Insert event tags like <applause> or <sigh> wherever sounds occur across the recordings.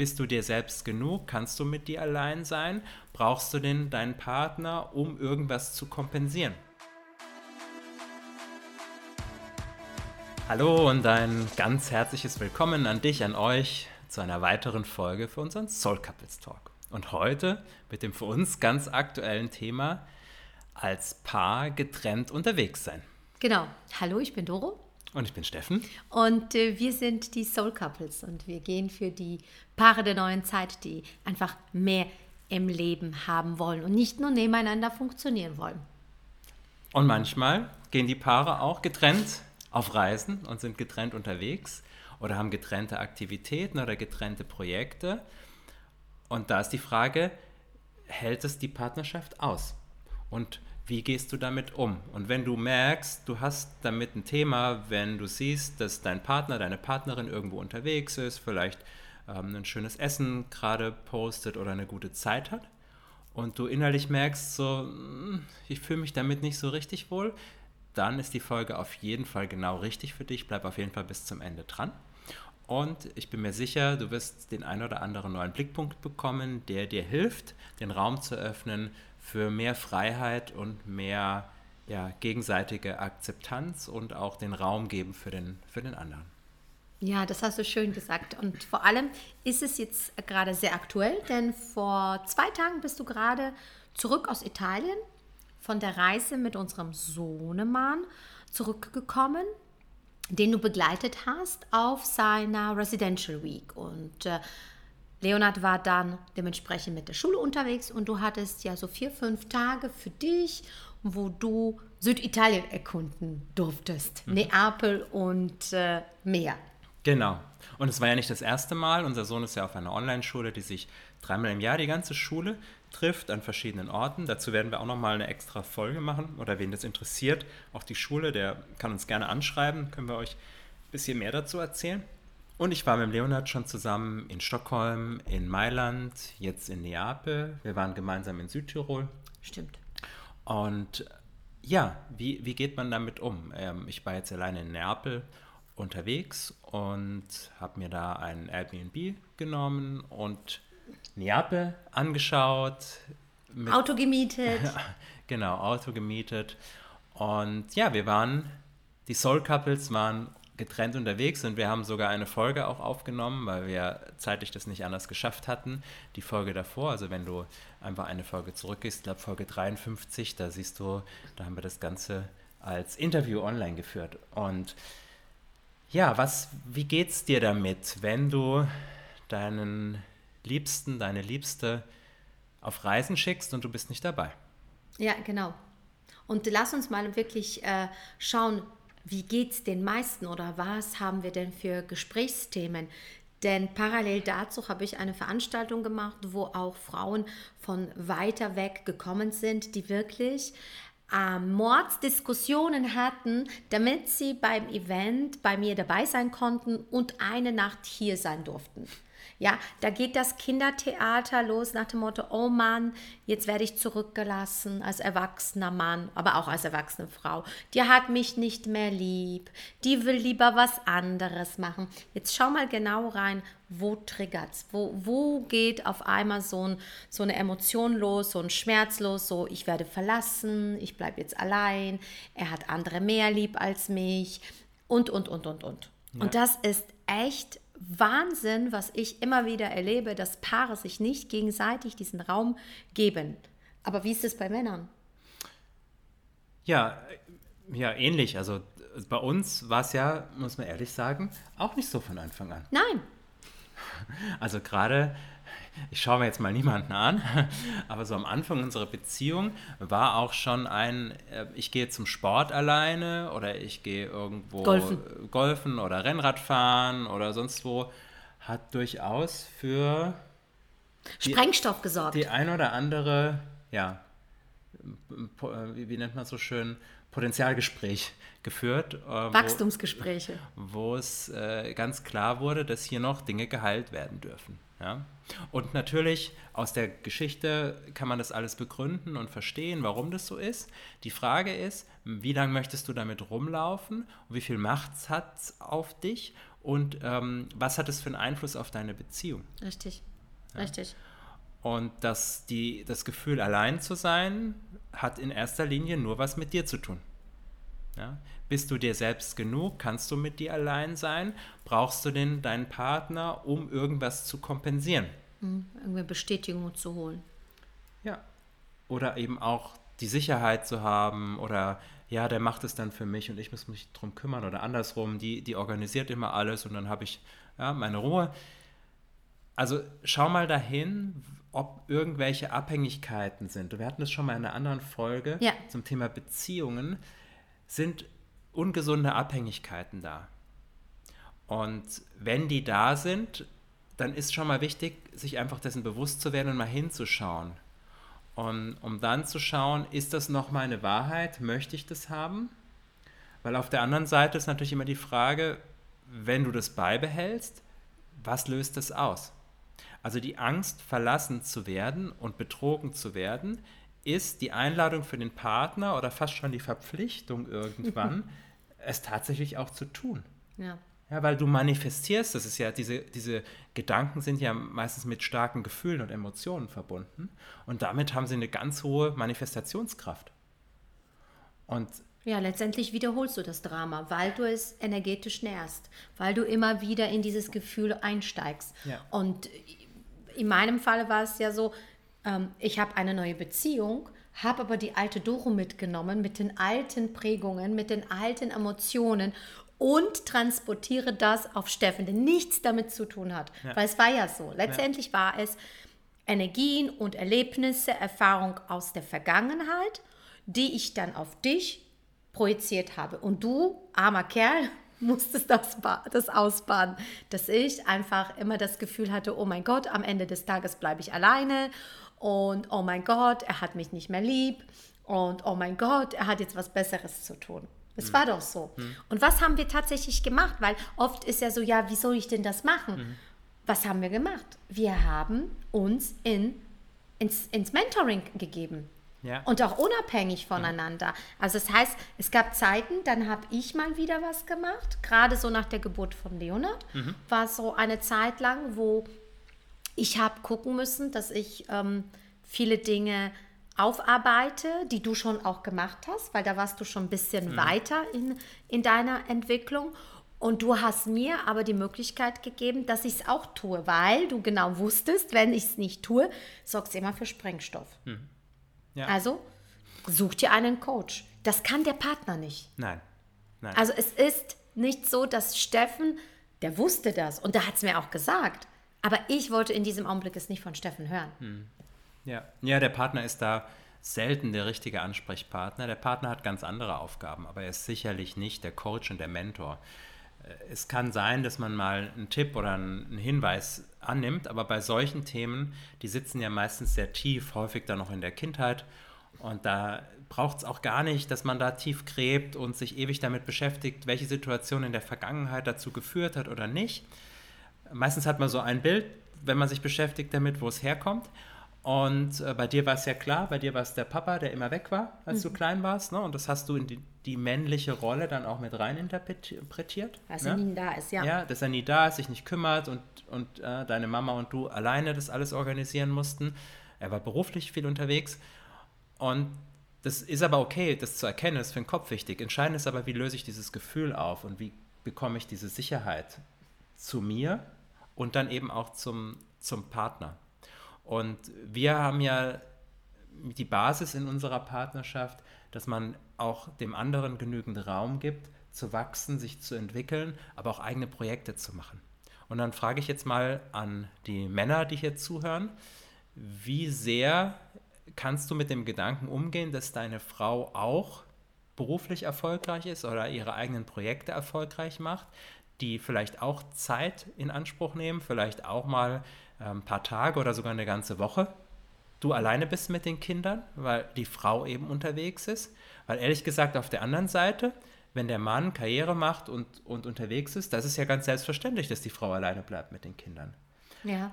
Bist du dir selbst genug? Kannst du mit dir allein sein? Brauchst du denn deinen Partner, um irgendwas zu kompensieren? Hallo und ein ganz herzliches Willkommen an dich, an euch zu einer weiteren Folge für unseren Soul Couples Talk. Und heute mit dem für uns ganz aktuellen Thema als Paar getrennt unterwegs sein. Genau. Hallo, ich bin Doro. Und ich bin Steffen. Und äh, wir sind die Soul Couples und wir gehen für die Paare der neuen Zeit, die einfach mehr im Leben haben wollen und nicht nur nebeneinander funktionieren wollen. Und manchmal gehen die Paare auch getrennt auf Reisen und sind getrennt unterwegs oder haben getrennte Aktivitäten oder getrennte Projekte. Und da ist die Frage, hält es die Partnerschaft aus? Und wie gehst du damit um? Und wenn du merkst, du hast damit ein Thema, wenn du siehst, dass dein Partner, deine Partnerin irgendwo unterwegs ist, vielleicht ähm, ein schönes Essen gerade postet oder eine gute Zeit hat und du innerlich merkst, so, hm, ich fühle mich damit nicht so richtig wohl, dann ist die Folge auf jeden Fall genau richtig für dich. Bleib auf jeden Fall bis zum Ende dran. Und ich bin mir sicher, du wirst den ein oder anderen neuen Blickpunkt bekommen, der dir hilft, den Raum zu öffnen für mehr Freiheit und mehr ja, gegenseitige Akzeptanz und auch den Raum geben für den, für den anderen. Ja, das hast du schön gesagt. Und vor allem ist es jetzt gerade sehr aktuell, denn vor zwei Tagen bist du gerade zurück aus Italien von der Reise mit unserem Sohnemann zurückgekommen, den du begleitet hast auf seiner Residential Week. Und äh, Leonard war dann dementsprechend mit der Schule unterwegs und du hattest ja so vier, fünf Tage für dich, wo du Süditalien erkunden durftest. Mhm. Neapel und äh, Meer. Genau. Und es war ja nicht das erste Mal. Unser Sohn ist ja auf einer Online-Schule, die sich dreimal im Jahr die ganze Schule trifft an verschiedenen Orten. Dazu werden wir auch nochmal eine extra Folge machen. Oder wen das interessiert, auch die Schule, der kann uns gerne anschreiben. Können wir euch ein bisschen mehr dazu erzählen. Und ich war mit Leonard schon zusammen in Stockholm, in Mailand, jetzt in Neapel. Wir waren gemeinsam in Südtirol. Stimmt. Und ja, wie, wie geht man damit um? Ähm, ich war jetzt alleine in Neapel unterwegs und habe mir da ein Airbnb genommen und Neapel angeschaut. Auto gemietet. <laughs> genau, Auto gemietet. Und ja, wir waren, die Soul Couples waren getrennt unterwegs und wir haben sogar eine Folge auch aufgenommen, weil wir zeitlich das nicht anders geschafft hatten. Die Folge davor, also wenn du einfach eine Folge zurückgehst, ich glaube Folge 53, da siehst du, da haben wir das Ganze als Interview online geführt. Und ja, was, wie geht's dir damit, wenn du deinen Liebsten, deine Liebste auf Reisen schickst und du bist nicht dabei? Ja, genau. Und lass uns mal wirklich äh, schauen, wie geht's den meisten oder was haben wir denn für Gesprächsthemen? Denn parallel dazu habe ich eine Veranstaltung gemacht, wo auch Frauen von weiter weg gekommen sind, die wirklich äh, Mordsdiskussionen hatten, damit sie beim Event bei mir dabei sein konnten und eine Nacht hier sein durften. Ja, da geht das Kindertheater los nach dem Motto, oh Mann, jetzt werde ich zurückgelassen als erwachsener Mann, aber auch als erwachsene Frau. Die hat mich nicht mehr lieb. Die will lieber was anderes machen. Jetzt schau mal genau rein, wo triggert's? Wo, wo geht auf einmal so, ein, so eine Emotion los, so ein Schmerz los, so ich werde verlassen, ich bleibe jetzt allein, er hat andere mehr lieb als mich und, und, und, und, und. Ja. Und das ist echt Wahnsinn, was ich immer wieder erlebe, dass Paare sich nicht gegenseitig diesen Raum geben. Aber wie ist es bei Männern? Ja, ja, ähnlich. Also bei uns war es ja, muss man ehrlich sagen, auch nicht so von Anfang an. Nein. Also gerade ich schaue mir jetzt mal niemanden an, <laughs> aber so am Anfang unserer Beziehung war auch schon ein, äh, ich gehe zum Sport alleine oder ich gehe irgendwo golfen, golfen oder Rennrad fahren oder sonst wo, hat durchaus für Sprengstoff die, gesorgt. Die ein oder andere, ja, wie, wie nennt man so schön, Potenzialgespräch geführt. Äh, Wachstumsgespräche. Wo, wo es äh, ganz klar wurde, dass hier noch Dinge geheilt werden dürfen. Ja? Und natürlich aus der Geschichte kann man das alles begründen und verstehen, warum das so ist. Die Frage ist, wie lange möchtest du damit rumlaufen? Wie viel Macht hat es auf dich? und ähm, was hat es für einen Einfluss auf deine Beziehung. Richtig, ja. richtig. Und dass die, das Gefühl, allein zu sein, hat in erster Linie nur was mit dir zu tun. Ja? Bist du dir selbst genug? Kannst du mit dir allein sein? Brauchst du denn deinen Partner, um irgendwas zu kompensieren? Mhm, irgendeine Bestätigung zu holen. Ja. Oder eben auch die Sicherheit zu haben oder ja, der macht es dann für mich und ich muss mich drum kümmern oder andersrum, die, die organisiert immer alles und dann habe ich ja, meine Ruhe. Also schau mal dahin, ob irgendwelche Abhängigkeiten sind. Wir hatten das schon mal in einer anderen Folge ja. zum Thema Beziehungen. Sind ungesunde Abhängigkeiten da? Und wenn die da sind, dann ist schon mal wichtig, sich einfach dessen bewusst zu werden und mal hinzuschauen. Und um dann zu schauen, ist das noch meine Wahrheit? Möchte ich das haben? Weil auf der anderen Seite ist natürlich immer die Frage, wenn du das beibehältst, was löst das aus? Also die Angst, verlassen zu werden und betrogen zu werden, ist die Einladung für den Partner oder fast schon die Verpflichtung irgendwann, <laughs> es tatsächlich auch zu tun. Ja. Ja, weil du manifestierst, das ist ja, diese, diese Gedanken sind ja meistens mit starken Gefühlen und Emotionen verbunden und damit haben sie eine ganz hohe Manifestationskraft. Und ja, letztendlich wiederholst du das Drama, weil du es energetisch nährst, weil du immer wieder in dieses Gefühl einsteigst. Ja. Und in meinem Fall war es ja so, ähm, ich habe eine neue Beziehung, habe aber die alte Doro mitgenommen mit den alten Prägungen, mit den alten Emotionen und transportiere das auf Steffen, der nichts damit zu tun hat. Ja. Weil es war ja so. Letztendlich ja. war es Energien und Erlebnisse, Erfahrung aus der Vergangenheit, die ich dann auf dich projiziert habe. Und du, armer Kerl, <laughs> musstest das, das ausbaden, dass ich einfach immer das Gefühl hatte, oh mein Gott, am Ende des Tages bleibe ich alleine und oh mein Gott, er hat mich nicht mehr lieb und oh mein Gott, er hat jetzt was Besseres zu tun. Es mhm. war doch so. Mhm. Und was haben wir tatsächlich gemacht? Weil oft ist ja so, ja, wie soll ich denn das machen? Mhm. Was haben wir gemacht? Wir haben uns in, ins, ins Mentoring gegeben. Ja. Und auch unabhängig voneinander. Also das heißt, es gab Zeiten, dann habe ich mal wieder was gemacht. Gerade so nach der Geburt von Leonard mhm. war es so eine Zeit lang, wo ich habe gucken müssen, dass ich ähm, viele Dinge aufarbeite, die du schon auch gemacht hast, weil da warst du schon ein bisschen mhm. weiter in, in deiner Entwicklung. Und du hast mir aber die Möglichkeit gegeben, dass ich es auch tue, weil du genau wusstest, wenn ich es nicht tue, sorgst du immer für Sprengstoff. Mhm. Ja. Also such dir einen Coach. Das kann der Partner nicht. Nein. Nein. Also es ist nicht so, dass Steffen, der wusste das und der hat es mir auch gesagt. Aber ich wollte in diesem Augenblick es nicht von Steffen hören. Mhm. Ja. ja, der Partner ist da selten der richtige Ansprechpartner. Der Partner hat ganz andere Aufgaben, aber er ist sicherlich nicht der Coach und der Mentor. Äh, es kann sein, dass man mal einen Tipp oder einen Hinweis annimmt, aber bei solchen Themen, die sitzen ja meistens sehr tief, häufig dann noch in der Kindheit. Und da braucht es auch gar nicht, dass man da tief gräbt und sich ewig damit beschäftigt, welche Situation in der Vergangenheit dazu geführt hat oder nicht. Meistens hat man so ein Bild, wenn man sich beschäftigt damit, wo es herkommt. Und äh, bei dir war es ja klar, bei dir war es der Papa, der immer weg war, als mhm. du klein warst. Ne? Und das hast du in die, die, männliche Rolle dann auch mit rein interpretiert. Dass ne? er nie da ist, ja. Ja, dass er nie da ist, sich nicht kümmert und, und äh, deine Mama und du alleine das alles organisieren mussten. Er war beruflich viel unterwegs. Und das ist aber okay, das zu erkennen, ist für den Kopf wichtig. Entscheidend ist aber, wie löse ich dieses Gefühl auf und wie bekomme ich diese Sicherheit zu mir und dann eben auch zum, zum Partner. Und wir haben ja die Basis in unserer Partnerschaft, dass man auch dem anderen genügend Raum gibt, zu wachsen, sich zu entwickeln, aber auch eigene Projekte zu machen. Und dann frage ich jetzt mal an die Männer, die hier zuhören, wie sehr kannst du mit dem Gedanken umgehen, dass deine Frau auch beruflich erfolgreich ist oder ihre eigenen Projekte erfolgreich macht, die vielleicht auch Zeit in Anspruch nehmen, vielleicht auch mal ein ähm, paar Tage oder sogar eine ganze Woche du alleine bist mit den Kindern, weil die Frau eben unterwegs ist. Weil ehrlich gesagt, auf der anderen Seite, wenn der Mann Karriere macht und, und unterwegs ist, das ist ja ganz selbstverständlich, dass die Frau alleine bleibt mit den Kindern. Ja.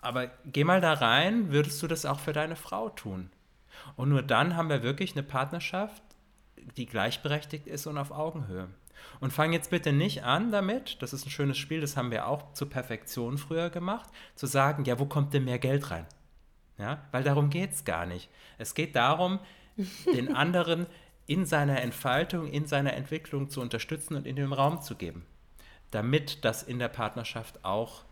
Aber geh mal da rein, würdest du das auch für deine Frau tun? Und nur dann haben wir wirklich eine Partnerschaft, die gleichberechtigt ist und auf Augenhöhe. Und fang jetzt bitte nicht an damit, das ist ein schönes Spiel, das haben wir auch zur Perfektion früher gemacht, zu sagen, ja, wo kommt denn mehr Geld rein? Ja, weil darum geht es gar nicht. Es geht darum, <laughs> den anderen in seiner Entfaltung, in seiner Entwicklung zu unterstützen und in den Raum zu geben, damit das in der Partnerschaft auch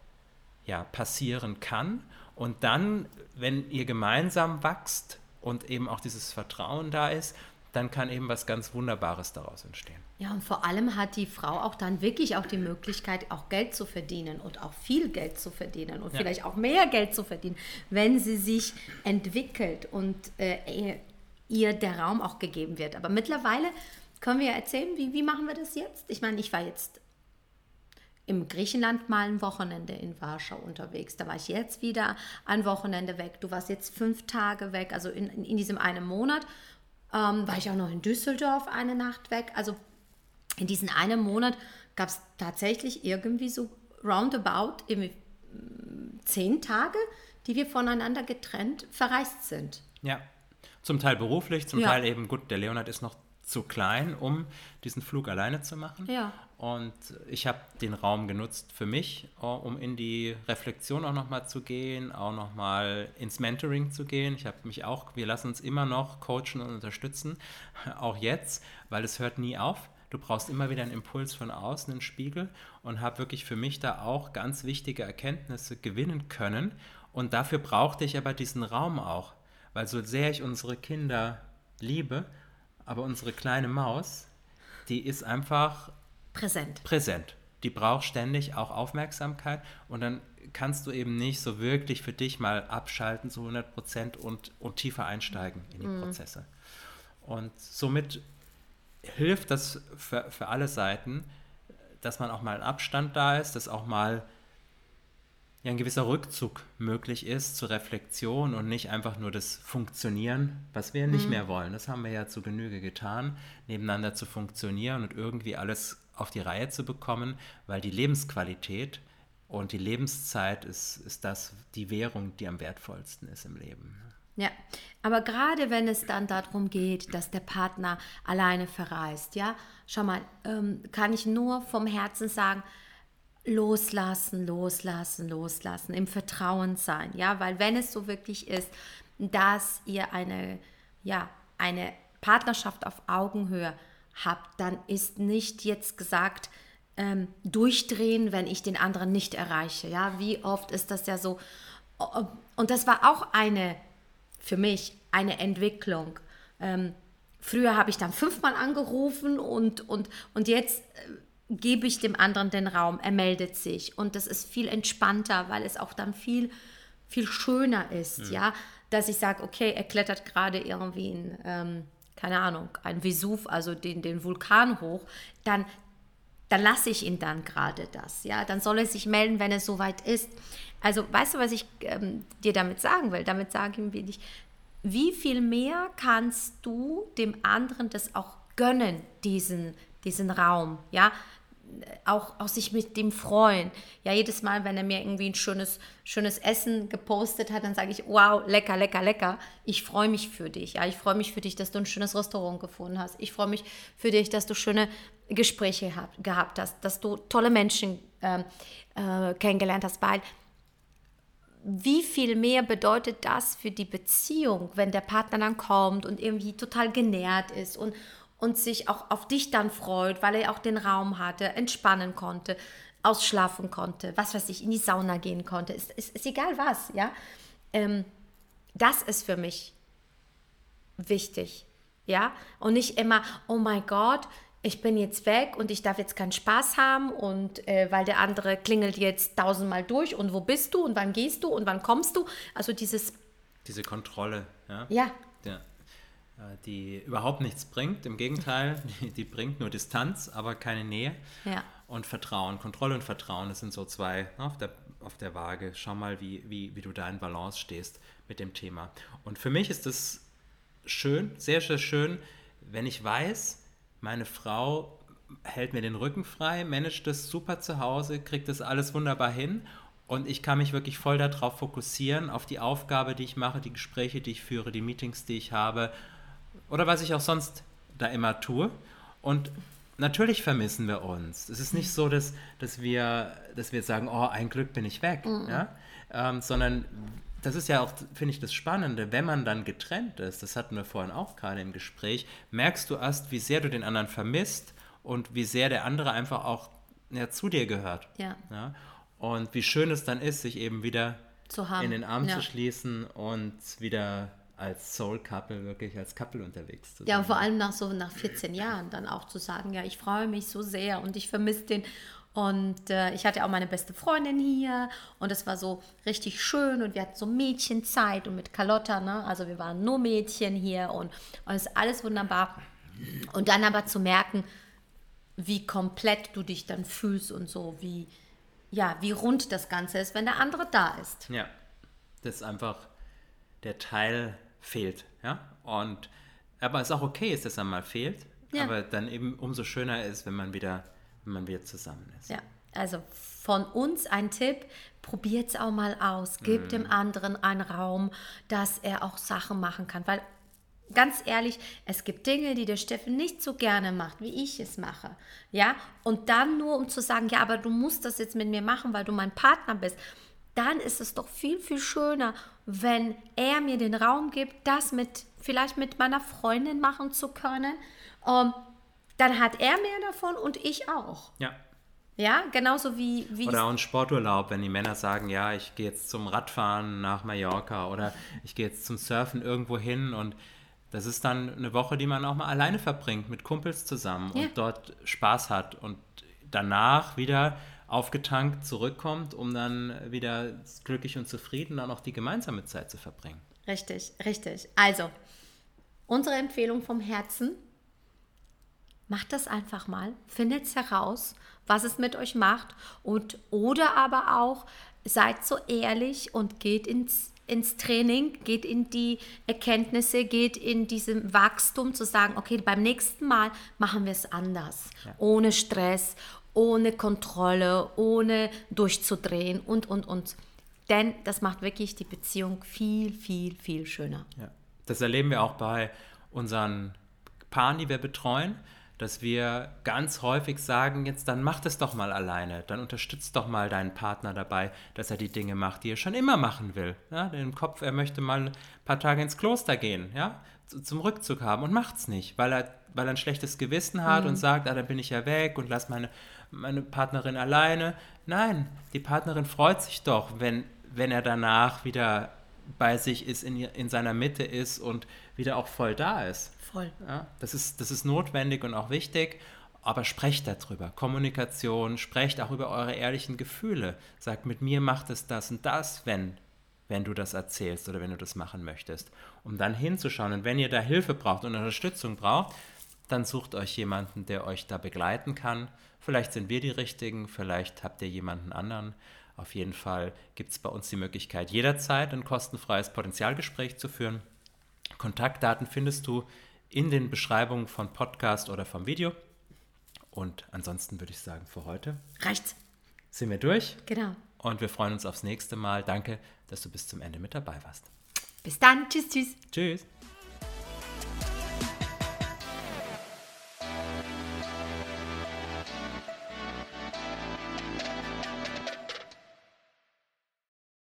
ja, passieren kann. Und dann, wenn ihr gemeinsam wächst und eben auch dieses Vertrauen da ist, dann kann eben was ganz Wunderbares daraus entstehen. Ja, und vor allem hat die Frau auch dann wirklich auch die Möglichkeit, auch Geld zu verdienen und auch viel Geld zu verdienen und ja. vielleicht auch mehr Geld zu verdienen, wenn sie sich entwickelt und äh, ihr der Raum auch gegeben wird. Aber mittlerweile können wir erzählen, wie, wie machen wir das jetzt? Ich meine, ich war jetzt im Griechenland mal ein Wochenende in Warschau unterwegs. Da war ich jetzt wieder ein Wochenende weg. Du warst jetzt fünf Tage weg, also in, in diesem einen Monat ähm, war ich auch noch in Düsseldorf eine Nacht weg. Also in diesem einen Monat gab es tatsächlich irgendwie so roundabout irgendwie mm, zehn Tage, die wir voneinander getrennt verreist sind. Ja, zum Teil beruflich, zum ja. Teil eben, gut, der Leonard ist noch zu klein, um diesen Flug alleine zu machen. Ja. Und ich habe den Raum genutzt für mich, äh, um in die Reflexion auch nochmal zu gehen, auch nochmal ins Mentoring zu gehen. Ich habe mich auch, wir lassen uns immer noch coachen und unterstützen, <laughs> auch jetzt, weil es hört nie auf. Du brauchst immer wieder einen Impuls von außen, einen Spiegel und habe wirklich für mich da auch ganz wichtige Erkenntnisse gewinnen können. Und dafür brauchte ich aber diesen Raum auch, weil so sehr ich unsere Kinder liebe, aber unsere kleine Maus, die ist einfach präsent. Präsent. Die braucht ständig auch Aufmerksamkeit und dann kannst du eben nicht so wirklich für dich mal abschalten zu 100 Prozent und, und tiefer einsteigen in die mhm. Prozesse. Und somit hilft das für, für alle Seiten, dass man auch mal ein Abstand da ist, dass auch mal ja, ein gewisser Rückzug möglich ist zur Reflexion und nicht einfach nur das Funktionieren, was wir nicht mhm. mehr wollen. Das haben wir ja zu Genüge getan, nebeneinander zu funktionieren und irgendwie alles auf die Reihe zu bekommen, weil die Lebensqualität und die Lebenszeit ist, ist das die Währung, die am wertvollsten ist im Leben. Ja, aber gerade wenn es dann darum geht, dass der Partner alleine verreist, ja, schau mal, ähm, kann ich nur vom Herzen sagen, loslassen, loslassen, loslassen, im Vertrauen sein, ja, weil wenn es so wirklich ist, dass ihr eine, ja, eine Partnerschaft auf Augenhöhe habt, dann ist nicht jetzt gesagt, ähm, durchdrehen, wenn ich den anderen nicht erreiche, ja, wie oft ist das ja so, und das war auch eine, für mich, eine Entwicklung, ähm, Früher habe ich dann fünfmal angerufen und, und, und jetzt äh, gebe ich dem anderen den Raum, er meldet sich und das ist viel entspannter, weil es auch dann viel, viel schöner ist, mhm. ja, dass ich sage, okay, er klettert gerade irgendwie in, ähm, keine Ahnung, ein Vesuv, also den, den Vulkan hoch, dann, dann lasse ich ihn dann gerade das, ja, dann soll er sich melden, wenn es soweit ist. Also, weißt du, was ich ähm, dir damit sagen will? Damit sagen will ich, wie viel mehr kannst du dem anderen das auch gönnen, diesen, diesen Raum, ja, auch, auch sich mit dem freuen. Ja, jedes Mal, wenn er mir irgendwie ein schönes, schönes Essen gepostet hat, dann sage ich, wow, lecker, lecker, lecker. Ich freue mich für dich. Ja, ich freue mich für dich, dass du ein schönes Restaurant gefunden hast. Ich freue mich für dich, dass du schöne Gespräche hab, gehabt hast, dass du tolle Menschen äh, äh, kennengelernt hast, weil wie viel mehr bedeutet das für die Beziehung, wenn der Partner dann kommt und irgendwie total genährt ist und, und sich auch auf dich dann freut, weil er auch den Raum hatte, entspannen konnte, ausschlafen konnte, was weiß ich, in die Sauna gehen konnte, ist, ist, ist egal was, ja. Ähm, das ist für mich wichtig, ja. Und nicht immer, oh mein Gott, ich bin jetzt weg und ich darf jetzt keinen Spaß haben und äh, weil der andere klingelt jetzt tausendmal durch und wo bist du und wann gehst du und wann kommst du? Also dieses... Diese Kontrolle, ja. Ja, die überhaupt nichts bringt. Im Gegenteil, <laughs> die, die, bringt nur Distanz, aber keine Nähe. Ja. Und Vertrauen, Kontrolle und Vertrauen, das sind so zwei ne, auf, der, auf der Waage. Schau mal, wie, wie, wie du da in Balance stehst mit dem Thema. Und für mich ist es schön, sehr, sehr schön, wenn ich weiß, meine Frau hält mir den Rücken frei, managt das super zu Hause, kriegt das alles wunderbar hin und ich kann mich wirklich voll darauf fokussieren, auf die Aufgabe, die ich mache, die Gespräche, die ich führe, die Meetings, die ich habe oder was ich auch sonst da immer tue. Und natürlich vermissen wir uns. Es ist nicht so, dass, dass, wir, dass wir sagen, oh, ein Glück bin ich weg, mhm. ja? Ähm, sondern das ist ja auch, finde ich, das Spannende, wenn man dann getrennt ist, das hatten wir vorhin auch gerade im Gespräch, merkst du erst, wie sehr du den anderen vermisst und wie sehr der andere einfach auch ja, zu dir gehört. Ja. ja. Und wie schön es dann ist, sich eben wieder in den Arm ja. zu schließen und wieder als Soul-Couple, wirklich als Couple unterwegs zu sein. Ja, vor allem nach so nach 14 Jahren dann auch zu sagen, ja, ich freue mich so sehr und ich vermisse den. Und äh, ich hatte auch meine beste Freundin hier und es war so richtig schön und wir hatten so Mädchenzeit und mit Carlotta, ne? also wir waren nur Mädchen hier und, und es ist alles wunderbar. Und dann aber zu merken, wie komplett du dich dann fühlst und so, wie, ja, wie rund das Ganze ist, wenn der andere da ist. Ja, das ist einfach, der Teil fehlt, ja, und, aber es ist auch okay ist, dass er mal fehlt, ja. aber dann eben umso schöner ist, wenn man wieder, wenn man wieder zusammen ist. Ja, also von uns ein Tipp, probiert es auch mal aus, gebt mm. dem anderen einen Raum, dass er auch Sachen machen kann, weil ganz ehrlich, es gibt Dinge, die der Steffen nicht so gerne macht, wie ich es mache. Ja, und dann nur um zu sagen, ja, aber du musst das jetzt mit mir machen, weil du mein Partner bist, dann ist es doch viel, viel schöner, wenn er mir den Raum gibt, das mit, vielleicht mit meiner Freundin machen zu können. Ähm, dann hat er mehr davon und ich auch. Ja. Ja, genauso wie, wie. Oder auch ein Sporturlaub, wenn die Männer sagen, ja, ich gehe jetzt zum Radfahren nach Mallorca oder ich gehe jetzt zum Surfen irgendwo hin und das ist dann eine Woche, die man auch mal alleine verbringt, mit Kumpels zusammen ja. und dort Spaß hat und danach wieder aufgetankt zurückkommt, um dann wieder glücklich und zufrieden dann auch die gemeinsame Zeit zu verbringen. Richtig, richtig. Also, unsere Empfehlung vom Herzen, macht das einfach mal, findet heraus, was es mit euch macht und oder aber auch seid so ehrlich und geht ins ins Training, geht in die Erkenntnisse, geht in diesem Wachstum zu sagen, okay, beim nächsten Mal machen wir es anders, ja. ohne Stress, ohne Kontrolle, ohne durchzudrehen und, und, und. Denn das macht wirklich die Beziehung viel, viel, viel schöner. Ja. Das erleben wir auch bei unseren Paaren, die wir betreuen dass wir ganz häufig sagen, jetzt dann mach das doch mal alleine, dann unterstützt doch mal deinen Partner dabei, dass er die Dinge macht, die er schon immer machen will. Ja, im Kopf, er möchte mal ein paar Tage ins Kloster gehen, ja, zum Rückzug haben und macht es nicht, weil er, weil er ein schlechtes Gewissen hat mhm. und sagt, ah, dann bin ich ja weg und lass meine, meine Partnerin alleine. Nein, die Partnerin freut sich doch, wenn, wenn er danach wieder bei sich ist, in, in seiner Mitte ist und wieder auch voll da ist. Voll. Ja, das, ist, das ist notwendig und auch wichtig, aber sprecht darüber. Kommunikation, sprecht auch über eure ehrlichen Gefühle. Sagt, mit mir macht es das und das, wenn, wenn du das erzählst oder wenn du das machen möchtest. Um dann hinzuschauen. Und wenn ihr da Hilfe braucht und Unterstützung braucht, dann sucht euch jemanden, der euch da begleiten kann. Vielleicht sind wir die Richtigen, vielleicht habt ihr jemanden anderen. Auf jeden Fall gibt es bei uns die Möglichkeit, jederzeit ein kostenfreies Potenzialgespräch zu führen. Kontaktdaten findest du in den Beschreibungen von Podcast oder vom Video. Und ansonsten würde ich sagen, für heute reicht's. Sind wir durch? Genau. Und wir freuen uns aufs nächste Mal. Danke, dass du bis zum Ende mit dabei warst. Bis dann. Tschüss, tschüss. Tschüss.